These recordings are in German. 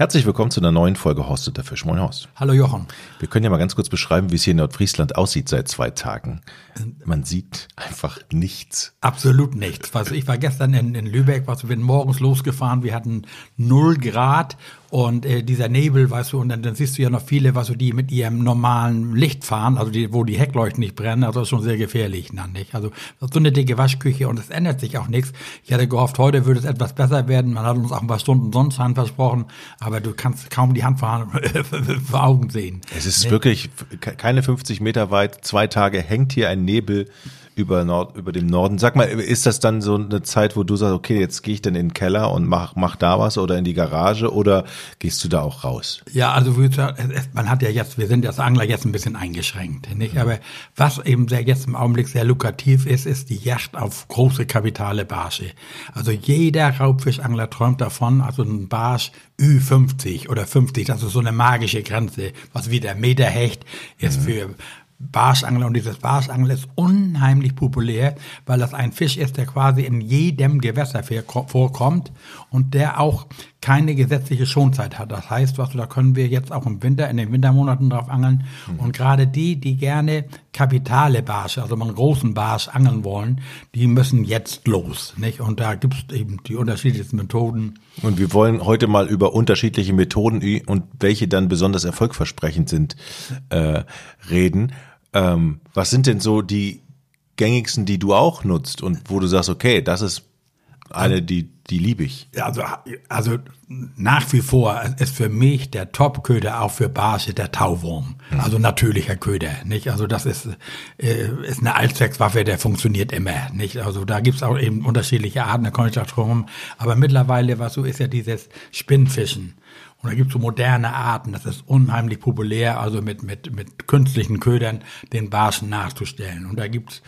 Herzlich willkommen zu einer neuen Folge Horst und der Fisch. Moin Horst. Hallo Jochen. Wir können ja mal ganz kurz beschreiben, wie es hier in Nordfriesland aussieht seit zwei Tagen. Man sieht einfach nichts. Absolut nichts. Also ich war gestern in, in Lübeck, was wir sind morgens losgefahren, wir hatten null Grad und äh, dieser Nebel, weißt du, und dann, dann siehst du ja noch viele, was du, die mit ihrem normalen Licht fahren, also die, wo die Heckleuchten nicht brennen, also das ist schon sehr gefährlich, dann nicht. Also so eine dicke Waschküche und es ändert sich auch nichts. Ich hatte gehofft, heute würde es etwas besser werden. Man hat uns auch ein paar Stunden Sonnenschein versprochen, aber du kannst kaum die Hand vor, vor Augen sehen. Es ist nee. wirklich keine 50 Meter weit, zwei Tage hängt hier ein Nebel über, Nord, über dem Norden. Sag mal, ist das dann so eine Zeit, wo du sagst, okay, jetzt gehe ich dann in den Keller und mach, mach da was oder in die Garage oder gehst du da auch raus? Ja, also man hat ja jetzt, wir sind als Angler jetzt ein bisschen eingeschränkt, nicht? Aber was eben sehr, jetzt im Augenblick sehr lukrativ ist, ist die Yacht auf große kapitale Barsche. Also jeder Raubfischangler träumt davon, also ein Barsch Ü50 oder 50, das ist so eine magische Grenze, was wie der Meterhecht ist mhm. für Barschangler und dieses Barschangeln ist unheimlich populär, weil das ein Fisch ist, der quasi in jedem Gewässer vorkommt und der auch keine gesetzliche Schonzeit hat. Das heißt, was da können wir jetzt auch im Winter, in den Wintermonaten drauf angeln. Mhm. Und gerade die, die gerne kapitale Barsche, also einen großen Barsch angeln wollen, die müssen jetzt los. Nicht? Und da gibt es eben die unterschiedlichsten Methoden. Und wir wollen heute mal über unterschiedliche Methoden und welche dann besonders erfolgversprechend sind, äh, reden. Ähm, was sind denn so die gängigsten, die du auch nutzt und wo du sagst, okay, das ist eine, die, die liebe ich. Also, also nach wie vor ist für mich der Top-Köder auch für Barsche der Tauwurm. Mhm. Also natürlicher Köder, nicht? Also das ist, äh, ist eine Allzweckswaffe, der funktioniert immer, nicht? Also da gibt's auch eben unterschiedliche Arten, da komme ich drum. Aber mittlerweile, was so ist ja dieses Spinnfischen. Und da gibt's so moderne Arten, das ist unheimlich populär, also mit, mit, mit künstlichen Ködern den Barschen nachzustellen. Und da gibt's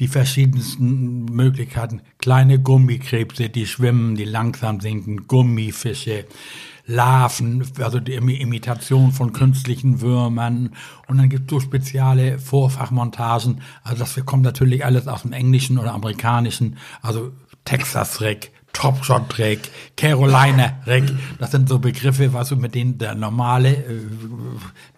die verschiedensten Möglichkeiten. Kleine Gummikrebse, die schwimmen, die langsam sinken, Gummifische, Larven, also die Imitation von künstlichen Würmern. Und dann gibt es so spezielle Vorfachmontagen. Also das kommt natürlich alles aus dem Englischen oder Amerikanischen. Also Texas Rick, Top Shot Trick, Carolina Rick, das sind so Begriffe, was du mit denen der normale äh,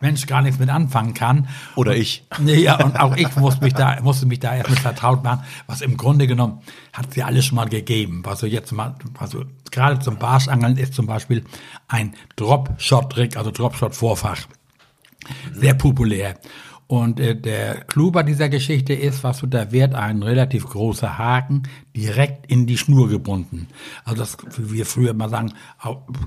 Mensch gar nichts mit anfangen kann. Oder und, ich. Ja, und auch ich musste mich da, musste mich da erst mit vertraut machen, was im Grunde genommen hat sie alles schon mal gegeben. Was du jetzt mal, also gerade zum Barschangeln ist zum Beispiel ein Drop Shot Trick, also Drop Shot Vorfach. Sehr populär. Und äh, der Clou bei dieser Geschichte ist, was du, da wird ein relativ großer Haken direkt in die Schnur gebunden. Also das, wie wir früher mal sagen,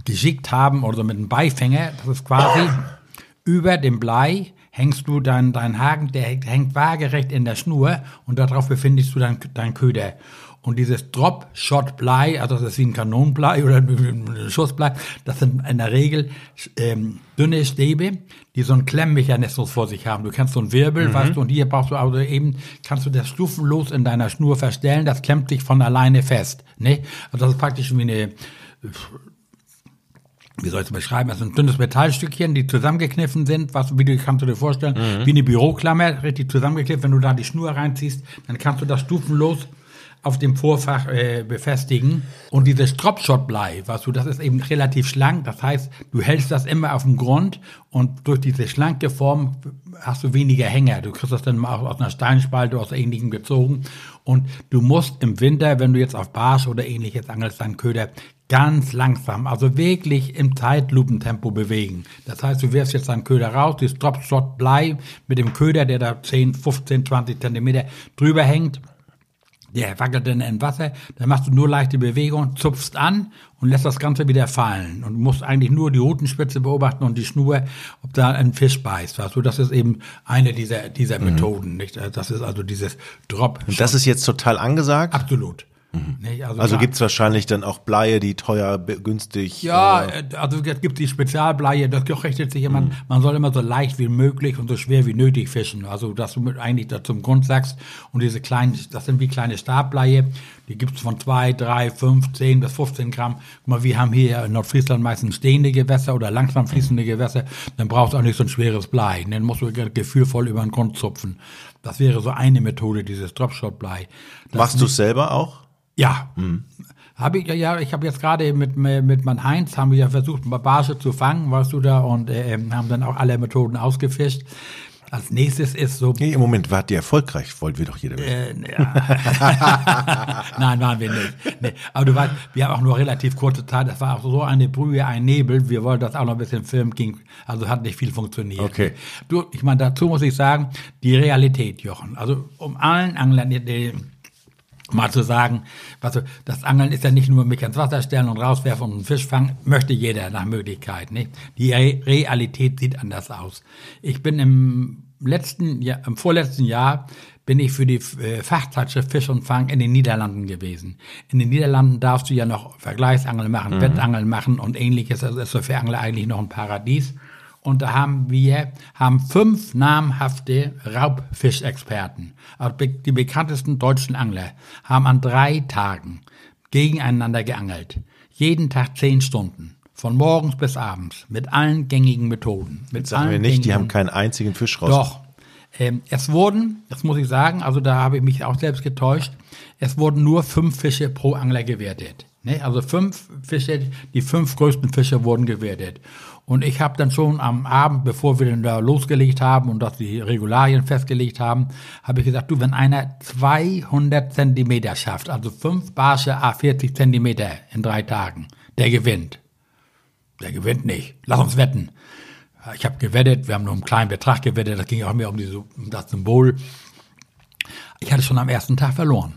geschickt haben oder mit einem Beifänger, das ist quasi über dem Blei hängst du dein, dein Haken, der hängt waagerecht in der Schnur und darauf befindest du dein, dein Köder. Und dieses Drop-Shot-Blei, also das ist wie ein Kanonenblei oder ein Schussblei, das sind in der Regel ähm, dünne Stäbe, die so einen Klemmmechanismus vor sich haben. Du kennst so einen Wirbel, mhm. weißt du, und hier brauchst du also eben, kannst du das stufenlos in deiner Schnur verstellen, das klemmt sich von alleine fest. Ne? Also das ist praktisch wie eine wie soll ich es beschreiben? Das sind dünnes Metallstückchen, die zusammengekniffen sind, was, wie du kannst du dir vorstellen, mhm. wie eine Büroklammer, richtig zusammengeknifft. Wenn du da die Schnur reinziehst, dann kannst du das stufenlos auf dem Vorfach äh, befestigen. Und dieses Dropshot-Blei, weißt du, das ist eben relativ schlank. Das heißt, du hältst das immer auf dem Grund und durch diese schlanke Form hast du weniger Hänger. Du kriegst das dann mal aus einer Steinspalte, aus ähnlichem gezogen. Und du musst im Winter, wenn du jetzt auf Barsch oder ähnliches angelst, deinen Köder ganz langsam, also wirklich im Zeitlupentempo bewegen. Das heißt, du wirfst jetzt deinen Köder raus, das Dropshot-Blei mit dem Köder, der da 10, 15, 20 Zentimeter drüber hängt der wackelt dann in Wasser, dann machst du nur leichte Bewegung, zupfst an und lässt das Ganze wieder fallen. Und musst eigentlich nur die Rutenspitze beobachten und die Schnur, ob da ein Fisch beißt. Weißt du, das ist eben eine dieser, dieser mhm. Methoden. Nicht? Das ist also dieses Drop. Und das ist jetzt total angesagt? Absolut. Mhm. Also, also gibt es wahrscheinlich dann auch Bleie, die teuer, günstig. Ja, äh, also es gibt die Spezialbleie, das richtet sich immer, mhm. man soll immer so leicht wie möglich und so schwer wie nötig fischen. Also dass du mit eigentlich da zum Grund sagst und diese kleinen, das sind wie kleine Stabbleie, die gibt es von zwei, drei, fünf, zehn bis 15 Gramm. Guck mal, wir haben hier in Nordfriesland meistens stehende Gewässer oder langsam fließende Gewässer, dann brauchst du auch nicht so ein schweres Blei. Dann musst du gefühlvoll über den Grund zupfen. Das wäre so eine Methode, dieses Dropshot-Blei. Machst du es selber auch? Ja. Mhm. Habe ich, ja, ja, ich habe jetzt gerade mit, mit mein Heinz, haben wir ja versucht, Barsche zu fangen, weißt du da, und äh, ähm, haben dann auch alle Methoden ausgefischt. Als nächstes ist so. Nee, im Moment wart ihr erfolgreich, wollten wir doch jeder wissen. Äh, ja. Nein, waren wir nicht. Nee. Aber du weißt, wir haben auch nur relativ kurze Zeit. Das war auch so eine Brühe, ein Nebel. Wir wollten das auch noch ein bisschen filmen, ging, also hat nicht viel funktioniert. Okay. Du, ich meine, dazu muss ich sagen, die Realität, Jochen. Also um allen Anglern, die mal zu sagen, was, das Angeln ist ja nicht nur mich ans Wasser stellen und rauswerfen und einen Fisch fangen, möchte jeder nach Möglichkeit. Nicht? Die Re Realität sieht anders aus. Ich bin im letzten Jahr, im vorletzten Jahr bin ich für die äh, Fachzeitschrift Fisch und Fang in den Niederlanden gewesen. In den Niederlanden darfst du ja noch Vergleichsangeln machen, mhm. Wettangeln machen und ähnliches. Also ist so für Angler eigentlich noch ein Paradies. Und da haben wir haben fünf namhafte Raubfischexperten, die bekanntesten deutschen Angler, haben an drei Tagen gegeneinander geangelt. Jeden Tag zehn Stunden. Von morgens bis abends. Mit allen gängigen Methoden. Mit Sagen allen wir nicht, die haben keinen einzigen Fisch raus. doch. Ähm, es wurden, das muss ich sagen, also da habe ich mich auch selbst getäuscht, es wurden nur fünf Fische pro Angler gewertet. Ne? Also fünf Fische, die fünf größten Fische wurden gewertet. Und ich habe dann schon am Abend, bevor wir dann da losgelegt haben und dass die Regularien festgelegt haben, habe ich gesagt, du, wenn einer 200 Zentimeter schafft, also fünf Barsche a 40 Zentimeter in drei Tagen, der gewinnt. Der gewinnt nicht. Lass uns wetten. Ich habe gewettet, wir haben nur einen kleinen Betrag gewettet, das ging auch mehr um, diese, um das Symbol. Ich hatte schon am ersten Tag verloren.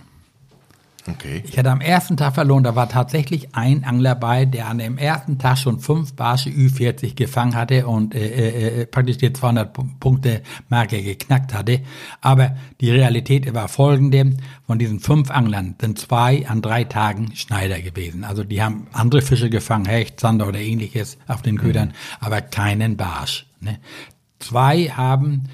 Okay. Ich hatte am ersten Tag verloren, da war tatsächlich ein Angler bei, der an dem ersten Tag schon fünf Barsche Ü40 gefangen hatte und äh, äh, äh, praktisch die 200 Pu- Punkte Marke geknackt hatte. Aber die Realität war folgende, von diesen fünf Anglern sind zwei an drei Tagen Schneider gewesen. Also die haben andere Fische gefangen, Hecht, Zander oder ähnliches auf den Ködern, aber keinen Barsch. Ne? Zwei haben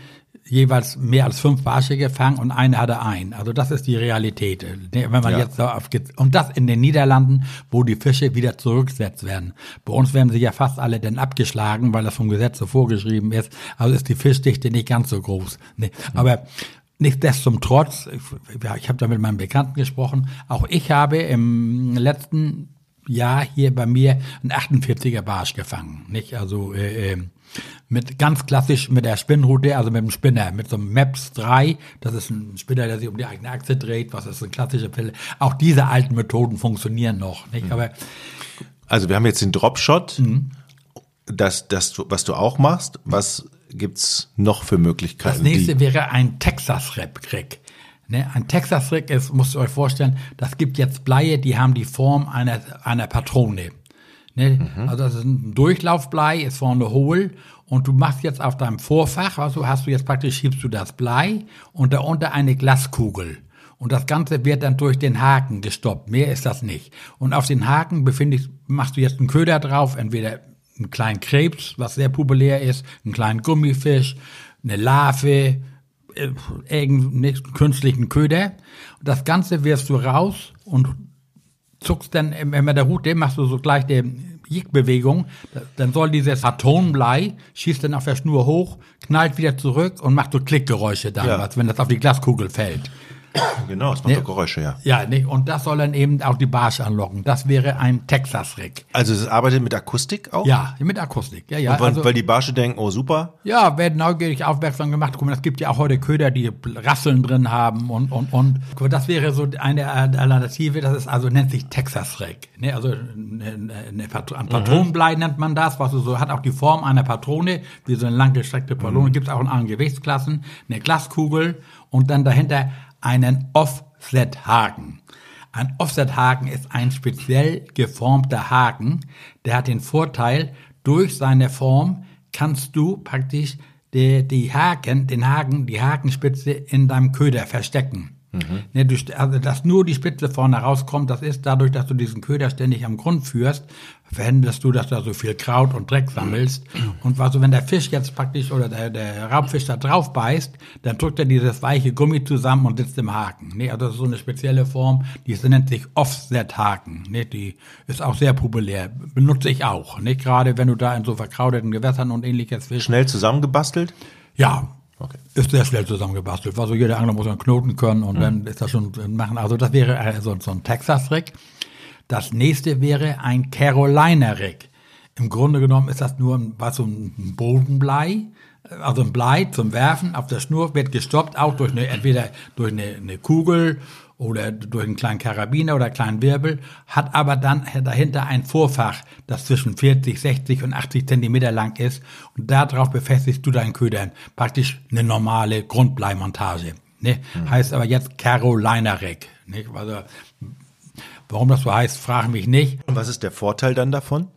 jeweils mehr als fünf Barsche gefangen und eine hatte ein. Also das ist die Realität. Wenn man Ja. jetzt so auf, und das in den Niederlanden, wo die Fische wieder zurückgesetzt werden. Bei uns werden sie ja fast alle dann abgeschlagen, weil das vom Gesetz so vorgeschrieben ist. Also ist die Fischdichte nicht ganz so groß. Ne? Aber nichtsdestotrotz, ich, ja, ich habe da mit meinem Bekannten gesprochen, auch ich habe im letzten Jahr hier bei mir einen 48er Barsch gefangen. Nicht? Also äh, äh, mit ganz klassisch mit der Spinnrute, also mit dem Spinner, mit so einem Maps 3. Das ist ein Spinner, der sich um die eigene Achse dreht. Was ist eine klassische Pille? Auch diese alten Methoden funktionieren noch. Nicht? Aber Also wir haben jetzt den Dropshot, Mhm. das, das, was du auch machst. Was gibt's noch für Möglichkeiten? Das nächste wäre ein Texas-Rap-Krieg. Ne, ein Texas-Rig ist, musst ihr euch vorstellen, das gibt jetzt Bleie, die haben die Form einer, einer Patrone. Ne? Also das ist ein Durchlaufblei, ist vorne hohl und du machst jetzt auf deinem Vorfach, also hast du jetzt praktisch, schiebst du das Blei und darunter eine Glaskugel. Und das Ganze wird dann durch den Haken gestoppt. Mehr ist das nicht. Und auf den Haken befindest, machst du jetzt einen Köder drauf, entweder einen kleinen Krebs, was sehr populär ist, einen kleinen Gummifisch, eine Larve, irgendeinen künstlichen Köder. Das Ganze wirfst du raus und zuckst dann immer mit der Rute, machst du so gleich die Jickbewegung, dann soll dieses Atomblei, schießt dann auf der Schnur hoch, knallt wieder zurück und macht so Klickgeräusche damals, wenn das auf die Glaskugel fällt. genau, es macht doch Geräusche, ja. Ja, nicht? Und das soll dann eben auch die Barsche anlocken. Das wäre ein Texas-Rig. Also es arbeitet mit Akustik auch? Ja, mit Akustik. Ja, ja. Und weil, also- weil die Barsche denken, oh super, Ja, werden neugierig aufmerksam gemacht. Guck mal, es gibt ja auch heute Köder, die Rasseln drin haben und, und, und. Guck mal, Das wäre so eine Alternative, das ist also, nennt sich Texas Reg. Ne, also, eine, eine, Pat- ein Patronenblei nennt man das, was so hat auch die Form einer Patrone, wie so eine langgestreckte Patrone, Gibt es auch in anderen Gewichtsklassen, eine Glaskugel und dann dahinter einen Offset-Haken. Ein Offset-Haken ist ein speziell geformter Haken, der hat den Vorteil, durch seine Form kannst du praktisch die, die Haken, den Haken, die Hakenspitze in deinem Köder verstecken. Ne, du, also, dass nur die Spitze vorne rauskommt, das ist dadurch, dass du diesen Köder ständig am Grund führst, verhinderst du, dass du da so viel Kraut und Dreck sammelst. Und also, wenn der Fisch jetzt praktisch oder der, der Raubfisch da drauf beißt, dann drückt er dieses weiche Gummi zusammen und sitzt im Haken. Ne, also das ist so eine spezielle Form, die nennt sich Offset-Haken. Ne, die ist auch sehr populär, benutze ich auch. Nicht gerade, wenn du da in so verkrauteten Gewässern und ähnliches fischst. schnell zusammengebastelt. Ja. Okay. Ist sehr schnell zusammengebastelt. Also jeder Angler muss einen Knoten können und dann ist das schon machen. Also das wäre äh, so, ein Texas-Rig. Das nächste wäre ein Carolina Rig. Im Grunde genommen ist das nur ein, was so ein Bodenblei, also ein Blei zum Werfen auf der Schnur, wird gestoppt, auch durch eine, entweder durch eine, eine Kugel oder durch einen kleinen Karabiner oder einen kleinen Wirbel, hat aber dann dahinter ein Vorfach, das zwischen 40, 60 und 80 Zentimeter lang ist und darauf befestigst du deinen Köder. Praktisch eine normale Grundbleimontage. Ne? Mhm. Heißt aber jetzt Carolina Rig. Ne? Also, warum das so heißt, frage mich nicht. Und was ist der Vorteil dann davon?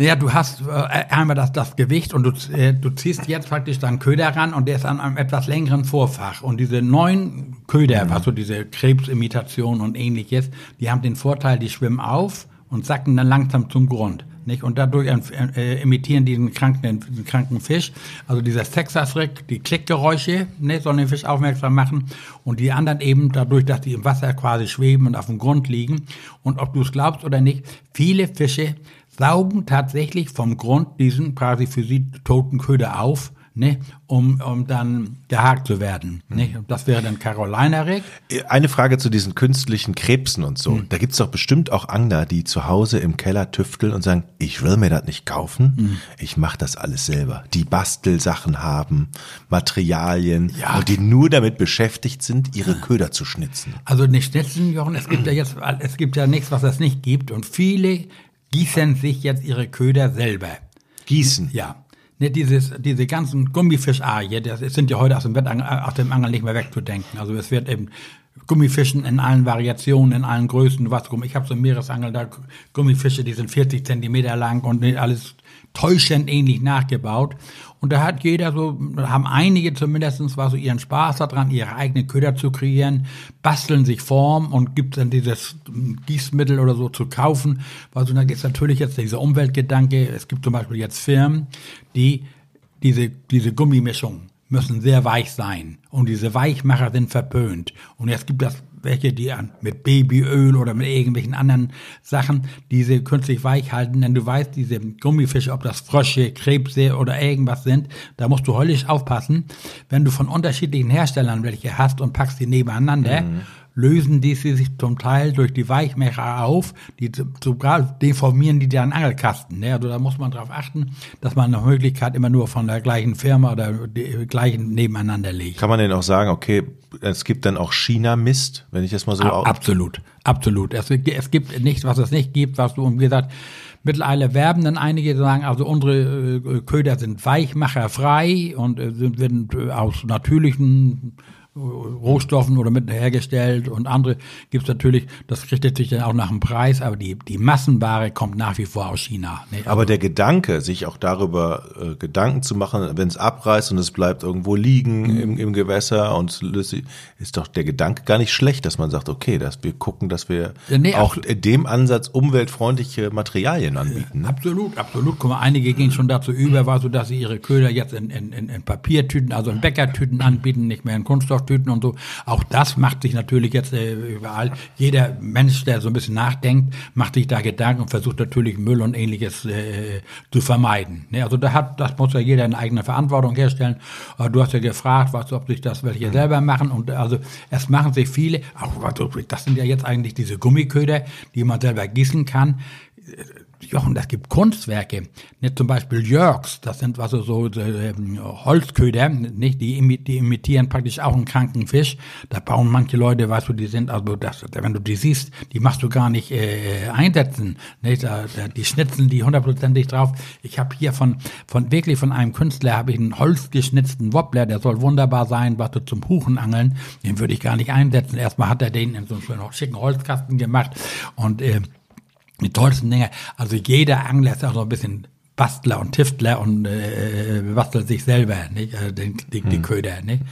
Ja, du hast äh, einmal das, das Gewicht und du, äh, du ziehst jetzt praktisch deinen Köder ran und der ist an einem etwas längeren Vorfach. Und diese neuen Köder, mhm. also diese Krebsimitation und ähnliches, die haben den Vorteil, die schwimmen auf und sacken dann langsam zum Grund. Nicht? Und dadurch äh, imitieren die den kranken, den kranken Fisch. Also dieser Texas-Rick, die Klickgeräusche, ne, sollen den Fisch aufmerksam machen. Und die anderen eben dadurch, dass die im Wasser quasi schweben und auf dem Grund liegen. Und ob du es glaubst oder nicht, viele Fische saugen tatsächlich vom Grund diesen quasi für sie toten Köder auf, ne, um, um dann gehakt zu werden. Mhm. Ne? Das wäre dann Carolina Rig. Eine Frage zu diesen künstlichen Krebsen und so. Mhm. Da gibt's doch bestimmt auch Angler, die zu Hause im Keller tüfteln und sagen, ich will mir das nicht kaufen, mhm. ich mache das alles selber. Die Bastelsachen haben, Materialien ja. und die nur damit beschäftigt sind, ihre Köder zu schnitzen. Also nicht schnitzen, Jochen, es gibt ja jetzt, es gibt ja nichts, was es nicht gibt und viele gießen sich jetzt ihre Köder selber. Gießen? Ja. Ne, dieses, diese ganzen Gummifisch-Arie, das sind ja heute aus dem, Wettang aus dem Angeln nicht mehr wegzudenken. Also es wird eben Gummifischen in allen Variationen, in allen Größen, was Ich habe so Meeresangel da Gummifische, die sind 40 Zentimeter lang und alles täuschend ähnlich nachgebaut. Und da hat jeder so, haben einige zumindestens war so ihren Spaß daran, ihre eigenen Köder zu kreieren, basteln sich Form und gibt dann dieses Gießmittel oder so zu kaufen. Also da ist natürlich jetzt dieser Umweltgedanke. Es gibt zum Beispiel jetzt Firmen, die diese, diese Gummimischung müssen sehr weich sein. Und diese Weichmacher sind verpönt. Und jetzt gibt es welche, die an, mit Babyöl oder mit irgendwelchen anderen Sachen diese künstlich weich halten. Denn du weißt, diese Gummifische, ob das Frösche, Krebse oder irgendwas sind, da musst du höllisch aufpassen. Wenn du von unterschiedlichen Herstellern welche hast und packst die nebeneinander, mhm lösen die sich zum Teil durch die Weichmacher auf, die sogar deformieren die dann Angelkasten. Ne? Also da muss man darauf achten, dass man nach Möglichkeit immer nur von der gleichen Firma oder die gleichen nebeneinander legt. Kann man denn auch sagen, okay, es gibt dann auch China-Mist, wenn ich das mal so... A absolut, absolut. Es, es gibt nichts, was es nicht gibt, was du, wie gesagt, Mittlerweile werben dann einige, sagen, also unsere äh, Köder sind weichmacherfrei und äh, sind, äh, aus natürlichen Rohstoffen oder mit hergestellt und andere gibt es natürlich, das richtet sich dann auch nach dem Preis, aber die, die Massenware kommt nach wie vor aus China. Ne? Aber der Gedanke, sich auch darüber äh, Gedanken zu machen, wenn es abreißt und es bleibt irgendwo liegen mhm. im, im Gewässer und ist doch der Gedanke gar nicht schlecht, dass man sagt, okay, dass wir gucken, dass wir ja, nee, auch dem Ansatz umweltfreundliche Materialien anbieten. Ne? Absolut, absolut. Guck mal, einige gehen schon dazu über, war so, dass sie ihre Köder jetzt in, in, in Papiertüten, also in Bäckertüten anbieten, nicht mehr in Kunststoff Kunststofftüten und so. Auch das macht sich natürlich jetzt äh, überall. Jeder Mensch, der so ein bisschen nachdenkt, macht sich da Gedanken und versucht natürlich Müll und ähnliches äh, zu vermeiden. Ne? Also da hat, das muss ja jeder in eigener Verantwortung herstellen. Aber du hast ja gefragt, was, ob sich das welche selber machen. Und also es machen sich viele, auch, das sind ja jetzt eigentlich diese Gummiköder, die man selber gießen kann Jochen, das gibt Kunstwerke, nicht zum Beispiel Jörgs, das sind also so äh, Holzköder, nicht die, die imitieren praktisch auch einen kranken Fisch. Da bauen manche Leute, weißt du, die sind also, das, wenn du die siehst, die machst du gar nicht äh, einsetzen, nicht? Da, da, die schnitzen die hundertprozentig drauf. Ich habe hier von von wirklich von einem Künstler habe ich einen holzgeschnitzten Wobbler, der soll wunderbar sein, was du zum Huchenangeln, den würde ich gar nicht einsetzen. Erstmal hat er den in so einen schönen schicken Holzkasten gemacht und äh, die tollsten Dinge. Also jeder Angler ist auch so ein bisschen Bastler und Tiftler und äh, bastelt sich selber, nicht? Also die, die, die hm. Köder, nicht?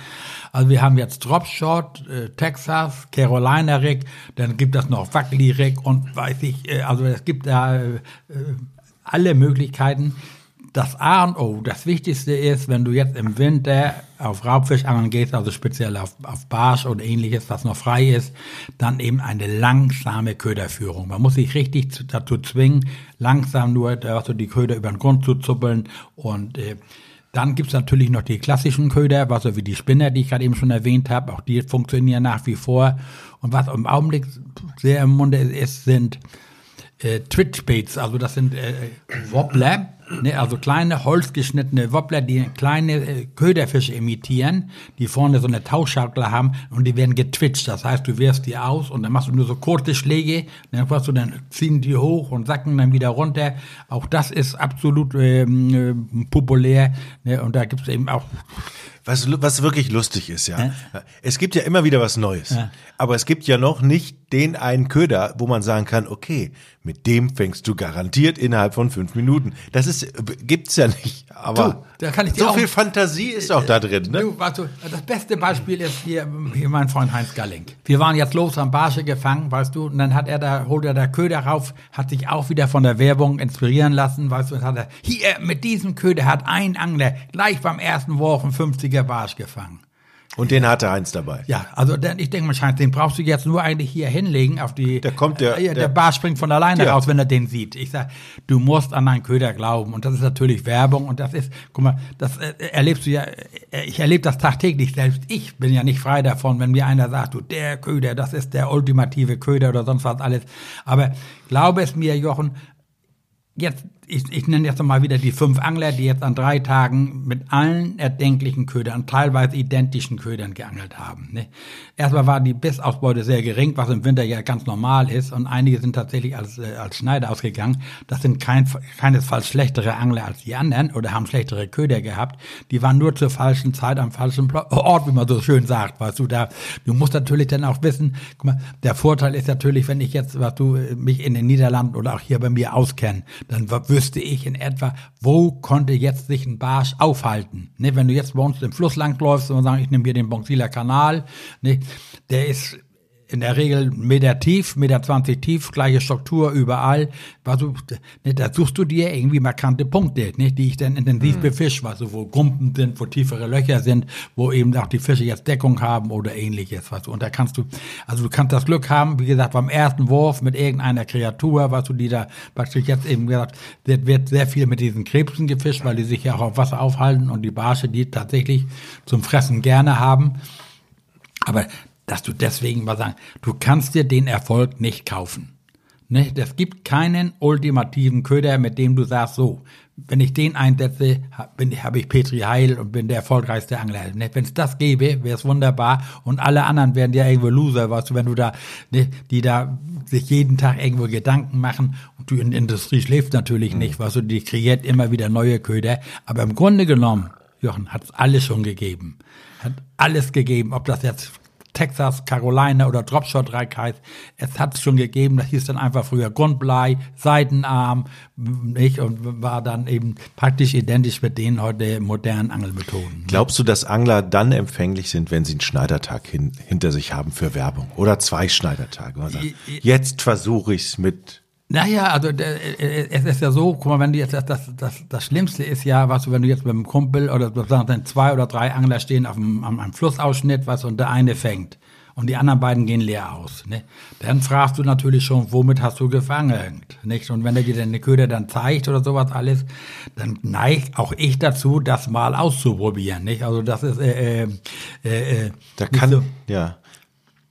Also wir haben jetzt Dropshot, äh, Texas, Carolina Rig, dann gibt es noch Wackly Rig und weiß ich, äh, also es gibt da äh, alle Möglichkeiten. Das A und O, das Wichtigste ist, wenn du jetzt im Winter auf Raubfisch angeln gehst, also speziell auf, auf Barsch oder ähnliches, was noch frei ist, dann eben eine langsame Köderführung. Man muss sich richtig zu, dazu zwingen, langsam nur also die Köder über den Grund zu zuppeln und äh, dann gibt's natürlich noch die klassischen Köder, was so wie die Spinner, die ich gerade eben schon erwähnt habe, auch die funktionieren nach wie vor. Und was im Augenblick sehr im Munde ist, sind äh, Twitchbaits, also das sind äh, Wobbler, ne, also kleine holzgeschnittene Wobbler, die kleine äh, Köderfische imitieren, die vorne so eine Tauschschaukel haben und die werden getwitcht. Das heißt, du wirfst die aus und dann machst du nur so kurze Schläge, dann, du, dann ziehen die hoch und sacken dann wieder runter. Auch das ist absolut ähm, äh, populär ne, und da gibt's eben auch was, was wirklich lustig ist, ja. ja. Es gibt ja immer wieder was Neues. Ja. Aber es gibt ja noch nicht den einen Köder, wo man sagen kann, okay, mit dem fängst du garantiert innerhalb von fünf Minuten. Das ist, gibt's ja nicht. Aber du, da kann ich dir so auch, viel Fantasie ist auch da drin, ne? Du, also, das beste Beispiel ist hier, hier mein Freund Heinz Galling. Wir waren jetzt los am Barsche gefangen, weißt du, und dann hat er da, holt er da Köder rauf, hat sich auch wieder von der Werbung inspirieren lassen, weißt du, und hat er, hier, mit diesem Köder hat ein Angler gleich beim ersten Wurf einen 50er Barsch gefangen. Und den hatte Heinz dabei. Ja, also denn ich denke mal, Heinz, den brauchst du jetzt nur eigentlich hier hinlegen auf die. Der kommt der. Äh, der, der Bar springt von alleine ja. raus, wenn er den sieht. Ich sag, du musst an deinen Köder glauben und das ist natürlich Werbung und das ist, guck mal, das äh, erlebst du ja. Äh, ich erlebe das tagtäglich selbst. Ich bin ja nicht frei davon, wenn mir einer sagt, du der Köder, das ist der ultimative Köder oder sonst was alles. Aber glaube es mir, Jochen, jetzt ich, ich nenne jetzt mal wieder die fünf Angler, die jetzt an drei Tagen mit allen erdenklichen Ködern, teilweise identischen Ködern geangelt haben. Ne? Erstmal war die Bissausbeute sehr gering, was im Winter ja ganz normal ist, und einige sind tatsächlich als, äh, als Schneider ausgegangen. Das sind kein, keinesfalls schlechtere Angler als die anderen oder haben schlechtere Köder gehabt. Die waren nur zur falschen Zeit am falschen Ort, wie man so schön sagt, weißt du. Da, du musst natürlich dann auch wissen, guck mal, der Vorteil ist natürlich, wenn ich jetzt, was du, mich in den Niederlanden oder auch hier bei mir auskenne, dann wüsste ich in etwa, wo konnte jetzt sich ein Barsch aufhalten. Ne, wenn du jetzt bei uns im Fluss langläufst und sagst, ich nehme hier den Bonsiler Kanal, ne, der ist in der Regel Meter tief, Meter 20 tief, gleiche Struktur überall. Was du, ne, da suchst du dir irgendwie markante Punkte, ne, die ich dann intensiv mhm. befische, was so, wo Gumpen sind, wo tiefere Löcher sind, wo eben auch die Fische jetzt Deckung haben oder ähnliches. Was du, und da kannst du, also du kannst das Glück haben, wie gesagt, beim ersten Wurf mit irgendeiner Kreatur, was du die da praktisch jetzt eben gesagt, wird, wird sehr viel mit diesen Krebsen gefischt, weil die sich ja auch auf Wasser aufhalten und die Barsche, die tatsächlich zum Fressen gerne haben. Aber dass du deswegen mal sagen, du kannst dir den Erfolg nicht kaufen. Ne? Das gibt keinen ultimativen Köder, mit dem du sagst, so, wenn ich den einsetze, habe hab ich Petri Heil und bin der erfolgreichste Angler. Ne? Wenn es das gäbe, wäre es wunderbar. Und alle anderen wären ja irgendwo Loser, weißt du, wenn du da, ne, die da sich jeden Tag irgendwo Gedanken machen und die Industrie schläft natürlich mhm. nicht, weißt du, die kreiert immer wieder neue Köder. Aber im Grunde genommen, Jochen, hat es alles schon gegeben. Hat alles gegeben, ob das jetzt Texas, Carolina oder Dropshot Reich Es hat es schon gegeben, das hieß dann einfach früher Grundblei, Seitenarm, nicht? Und war dann eben praktisch identisch mit den heute modernen Angelmethoden. Glaubst du, dass Angler dann empfänglich sind, wenn sie einen Schneidertag hin, hinter sich haben für Werbung? Oder zwei Schneidertage? Jetzt versuche ich es mit naja, also äh, es ist ja so, guck mal, wenn du jetzt das, das, das, das Schlimmste ist ja, was du, wenn du jetzt mit einem Kumpel oder sozusagen zwei oder drei Angler stehen auf einem, einem Flussausschnitt, was und der eine fängt und die anderen beiden gehen leer aus. Ne? Dann fragst du natürlich schon, womit hast du gefangen? Nicht? Und wenn er dir deine Köder dann zeigt oder sowas alles, dann neigt auch ich dazu, das mal auszuprobieren. Nicht? Also das ist äh, äh, äh, da kann so, ja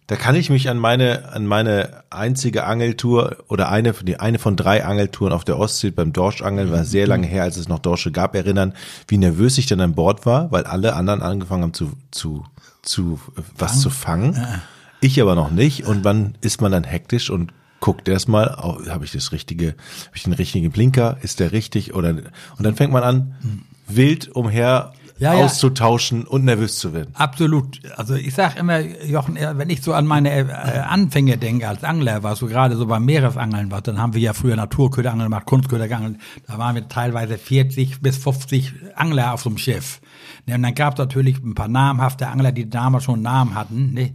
da kann ich mich an meine, an meine einzige Angeltour oder eine, die eine von drei Angeltouren auf der Ostsee beim Dorschangeln, war sehr lange her, als es noch Dorsche gab, erinnern, wie nervös ich dann an Bord war, weil alle anderen angefangen haben zu, zu, zu, was Fang? zu fangen. Ja. Ich aber noch nicht. Und wann ist man dann hektisch und guckt erstmal, oh, habe ich das richtige, habe ich den richtigen Blinker, ist der richtig oder, und dann fängt man an, hm. wild umher ja, auszutauschen und nervös zu werden. Absolut. Also ich sage immer, Jochen, wenn ich so an meine äh, Anfänge denke als Angler, was so gerade so beim Meeresangeln war, dann haben wir ja früher Naturköderangeln gemacht, Kunstköder geangelt. Da waren wir teilweise 40 bis 50 Angler auf so einem Schiff. Ne, und dann gab es natürlich ein paar namhafte Angler, die damals schon einen Namen hatten. Ne?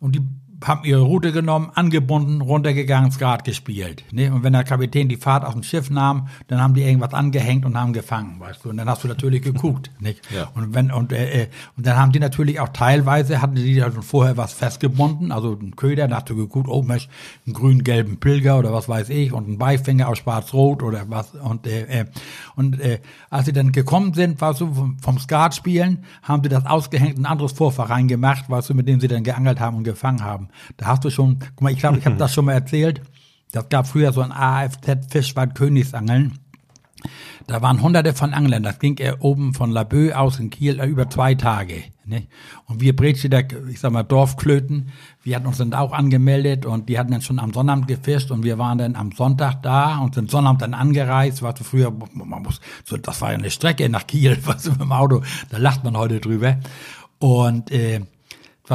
Und die haben ihre Route genommen, angebunden, runtergegangen, Skat gespielt. Ne? Und wenn der Kapitän die Fahrt aus dem Schiff nahm, dann haben die irgendwas angehängt und haben gefangen, weißt du. Und dann hast du natürlich geguckt, nicht? Ja. Und wenn und äh, äh, und dann haben die natürlich auch teilweise hatten die da schon vorher was festgebunden, also ein Köder, da hast du geguckt, oh Mensch, einen grün-gelben Pilger oder was weiß ich und einen Beifänger aus Schwarz-Rot oder was und äh, äh, und äh, als sie dann gekommen sind, weißt du, vom, vom Skat spielen, haben sie das ausgehängt, ein anderes Vorfach reingemacht, weißt du, mit dem sie dann geangelt haben und gefangen haben. Da hast du schon, guck mal, ich glaube, ich habe das schon mal erzählt. Das gab früher so ein AFZ Fischwald Königsangeln. Da waren hunderte von Anglern. Das ging er oben von Laboe aus in Kiel äh, über zwei Tage. Ne? Und wir Bretschieder, ich sag mal Dorfklöten, wir hatten uns dann auch angemeldet und die hatten dann schon am Sonnabend gefischt und wir waren dann am Sonntag da und sind Sonnabend dann angereist. War früher, man muss, so, das war ja eine Strecke nach Kiel, was mit dem Auto, da lacht man heute drüber. Und äh,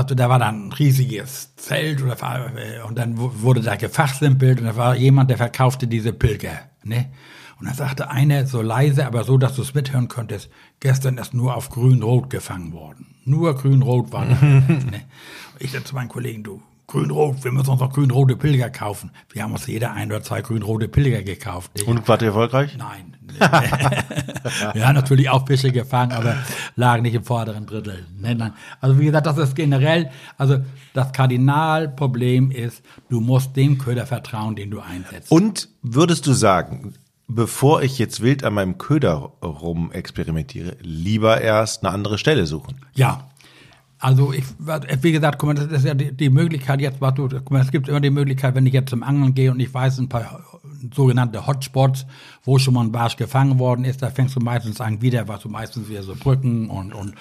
du, da war dann ein riesiges Zelt oder, und dann wurde da gefachsimpelt und da war jemand, der verkaufte diese Pilger. Ne? Und dann sagte einer so leise, aber so, dass du es mithören könntest, gestern ist nur auf grün-rot gefangen worden. Nur grün-rot war da. ne? Ich sagte zu meinen Kollegen, du, grün-rot, wir müssen uns noch grün-rote Pilger kaufen. Wir haben uns jeder ein oder zwei grün-rote Pilger gekauft. Nicht? Und wart ihr erfolgreich? Nein. wir haben natürlich auch Fische gefangen, aber lagen nicht im vorderen Drittel. Nein, nein. Also wie gesagt, das ist generell, also das Kardinalproblem ist, du musst dem Köder vertrauen, den du einsetzt. Und würdest du sagen, bevor ich jetzt wild an meinem Köder rum experimentiere, lieber erst eine andere Stelle suchen? Ja. Also ich, wie gesagt, guck mal, das ist ja die, die Möglichkeit jetzt, was du, guck mal, es gibt immer die Möglichkeit, wenn ich jetzt zum Angeln gehe und ich weiß ein paar sogenannte Hotspots, wo schon mal ein Barsch gefangen worden ist, da fängst du meistens an wieder, was du meistens wieder so Brücken und, und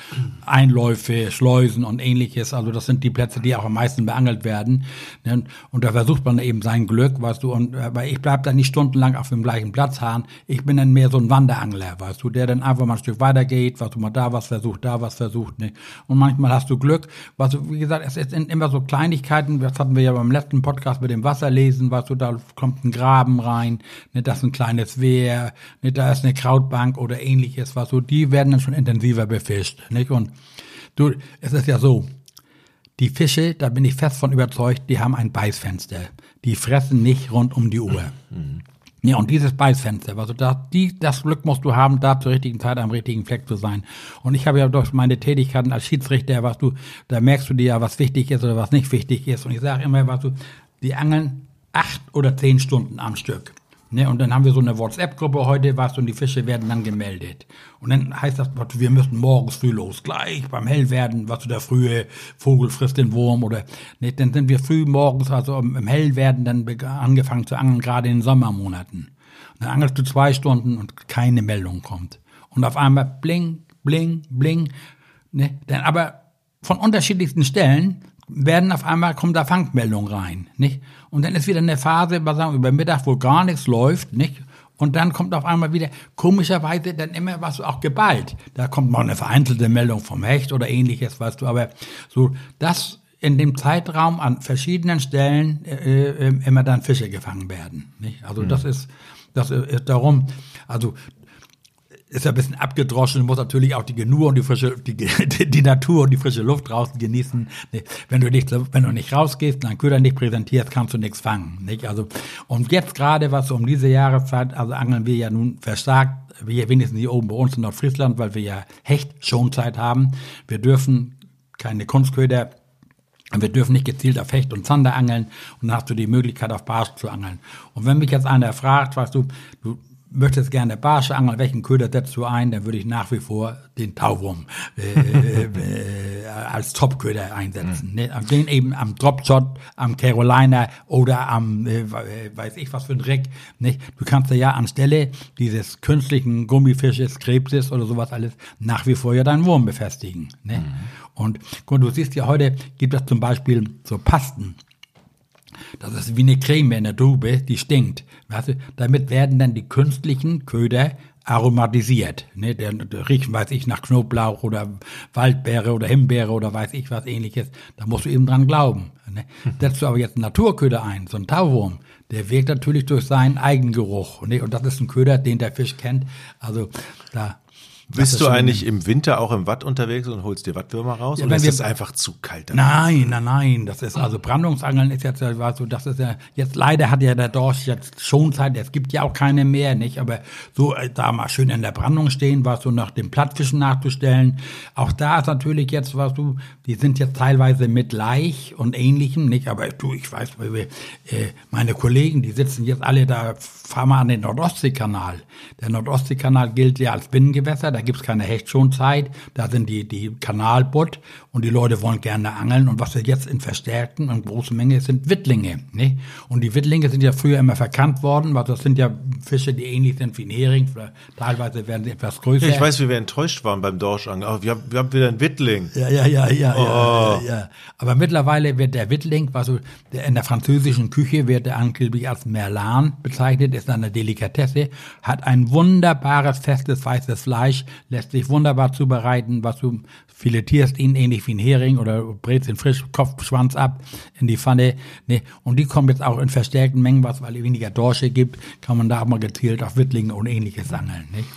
Einläufe, Schleusen und ähnliches. Also das sind die Plätze, die auch am meisten beangelt werden. Ne? Und da versucht man eben sein Glück, weißt du, und aber ich bleib da nicht stundenlang auf dem gleichen Platz haaren. Ich bin dann mehr so ein Wanderangler, weißt du, der dann einfach mal ein Stück weiter geht, was du mal da was versucht, da was versucht. Ne? Und manchmal hast du Glück, was du, wie gesagt, es sind immer so Kleinigkeiten, das hatten wir ja beim letzten Podcast mit dem Wasserlesen, weißt du, da kommt ein Graben rein, ne, das ist ein kleines Wehr, ne, da ist eine Krautbank oder ähnliches, was so, die werden dann schon intensiver befischt, nicht? Und du, es ist ja so, die Fische, da bin ich fest von überzeugt, die haben ein Beißfenster. Die fressen nicht rund um die Uhr. Ja, und dieses Beißfenster, also da, die, das Glück musst du haben, da zur richtigen Zeit am richtigen Fleck zu sein. Und ich habe ja durch meine Tätigkeiten als Schiedsrichter, was du, da merkst du dir ja, was wichtig ist oder was nicht wichtig ist. Und ich sage immer, was du, die angeln acht oder zehn Stunden am Stück. Ne, und dann haben wir so eine WhatsApp-Gruppe heute, was und die Fische werden dann gemeldet. Und dann heißt das, wir müssen morgens früh los, gleich beim Hellwerden, was du der frühe Vogel frisst den Wurm oder ne, dann sind wir früh morgens, also im Hellwerden dann angefangen zu angeln, gerade in den Sommermonaten. Und dann angelst du zwei Stunden und keine Meldung kommt. Und auf einmal bling, bling, bling. Ne, dann aber von unterschiedlichsten Stellen werden auf einmal, kommen da Fangmeldungen rein, nicht? Und dann ist wieder eine Phase, sagen, über Mittag, wo gar nichts läuft, nicht? Und dann kommt auf einmal wieder, komischerweise, dann immer was auch geballt. Da kommt mal eine vereinzelte Meldung vom Hecht oder ähnliches, weißt du, aber so, das in dem Zeitraum an verschiedenen Stellen äh, äh, immer dann Fische gefangen werden, nicht? Also mhm. das ist, das ist darum, also ist ja ein bisschen abgedroschen, muss natürlich auch die Genur und die frische, die, die Natur und die frische Luft draußen genießen. Wenn du nicht, wenn du nicht rausgehst, deinen Köder nicht präsentierst, kannst du nichts fangen, nicht? Also, und jetzt gerade, was um diese Jahreszeit, also angeln wir ja nun verstärkt, wir wenigstens hier oben bei uns in Nordfriesland, weil wir ja Hecht-Schonzeit haben. Wir dürfen keine Kunstköder wir dürfen nicht gezielt auf Hecht und Zander angeln und dann hast du die Möglichkeit auf Barsch zu angeln. Und wenn mich jetzt einer fragt, weißt du, du möchtest gerne Barsche angeln, welchen Köder setzt du ein, dann würde ich nach wie vor den Tauwurm äh, äh, als Topköder einsetzen. Mhm. Ne? Den eben am Dropshot, am Carolina oder am, äh, weiß ich was für ein Dreck. Nicht? Du kannst ja anstelle dieses künstlichen Gummifisches, Krebses oder sowas alles nach wie vor ja deinen Wurm befestigen. Ne? Mhm. Und gut, du siehst ja heute, gibt es zum Beispiel so Pasten. Das ist wie eine Creme in der Tube, die stinkt. Weißt du? Damit werden dann die künstlichen Köder aromatisiert. Ne? Der, der riecht, weiß ich, nach Knoblauch oder Waldbeere oder Himbeere oder weiß ich was ähnliches. Da musst du eben dran glauben. Ne? Setzt du aber jetzt einen Naturköder ein, so einen Tauwurm, der wirkt natürlich durch seinen Eigengeruch. Ne? Und das ist ein Köder, den der Fisch kennt. Also da Bist du eigentlich im Winter auch im Watt unterwegs und holst dir Wattwürmer raus? Ja, oder ist es einfach zu kalt? Nein, nein, nein, das ist also Brandungsangeln ist jetzt ja, weißt du, das ist ja jetzt leider hat ja der Dorsch jetzt schon Zeit, es gibt ja auch keine mehr, nicht, aber so äh, da mal schön in der Brandung stehen, was du nach dem Plattfischen nachzustellen. Auch da ist natürlich jetzt, was du, die sind jetzt teilweise mit Laich und ähnlichem, nicht, aber du, ich weiß, äh, meine Kollegen, die sitzen jetzt alle da, fahren wir an den Nordostseekanal. Der Nordostseekanal gilt ja als Binnengewässer, da gibt's keine Hechtschonzeit, da sind die, die Kanalbutt und die Leute wollen gerne angeln und was wir jetzt in verstärkten und großen Menge sind Wittlinge, ne? Und die Wittlinge sind ja früher immer verkannt worden, weil das sind ja Fische, die ähnlich sind wie ein Hering, teilweise werden sie etwas größer. Ich weiß, wie wir enttäuscht waren beim Dorschangeln. Oh, wir, haben, wir haben wieder einen Wittling. Ja, ja, ja, ja, Oh. ja, ja, ja. Aber mittlerweile wird der Wittling, was so, der in der französischen Küche wird der angeblich als Merlan bezeichnet, ist eine Delikatesse, hat ein wunderbares, festes, weißes Fleisch, lässt sich wunderbar zubereiten, was du filetierst ihn ähnlich wie ein Hering oder brätst ihn frisch, Kopf, Schwanz ab in die Pfanne, ne? Und die kommen jetzt auch in verstärkten Mengen, was, weil es weniger Dorsche gibt, kann man da auch mal gezielt auf Wittlinge und ähnliches angeln, nicht?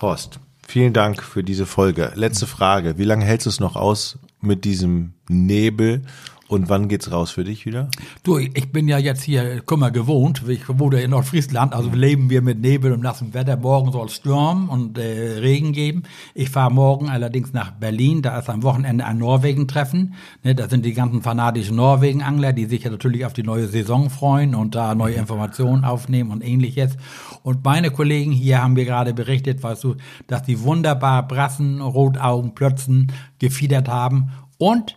Horst, vielen Dank für diese Folge. Letzte Frage. Wie lange hältst du es noch aus mit diesem Nebel und wann geht's raus für dich wieder? Du, ich bin ja jetzt hier, guck mal, gewohnt. Ich wohne in Nordfriesland, also leben wir mit Nebel und nassem Wetter. Morgen soll Sturm und äh, Regen geben. Ich fahre morgen allerdings nach Berlin. Da ist am Wochenende ein Norwegen-Treffen. Ne, da sind die ganzen fanatischen Norwegen-Angler, die sich ja natürlich auf die neue Saison freuen und da neue Informationen aufnehmen und ähnliches. Und meine Kollegen hier haben mir gerade berichtet, weißt du, dass die wunderbar Brassen, Rotaugen, Plötzen gefiedert haben und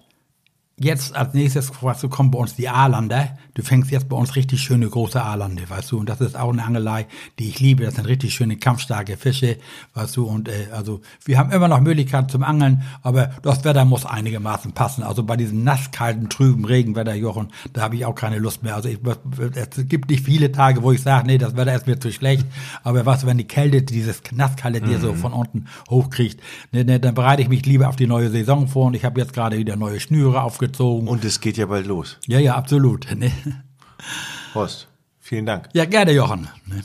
Jetzt als nächstes, weißt du, kommen bei uns die Aalander. Du fängst jetzt bei uns richtig schöne große Aalande, weißt du. Und das ist auch eine Angelei, die ich liebe. Das sind richtig schöne kampfstarke Fische, weißt du. Und äh, also wir haben immer noch Möglichkeiten zum Angeln, aber das Wetter muss einigermaßen passen. Also bei diesem nasskalten, trüben Regenwetter, Jochen, da habe ich auch keine Lust mehr. Also ich, es gibt nicht viele Tage, wo ich sage, nee, das Wetter ist mir zu schlecht. Aber was, wenn die Kälte, dieses Nasskalte dir so von unten hochkriegt, ne, ne, dann bereite ich mich lieber auf die neue Saison vor. Und ich habe jetzt gerade wieder neue Schnüre aufgezogen. Und es geht ja bald los. Ja, ja, absolut. Ne? Horst, vielen Dank. Ja, gerne, Jochen. Ne?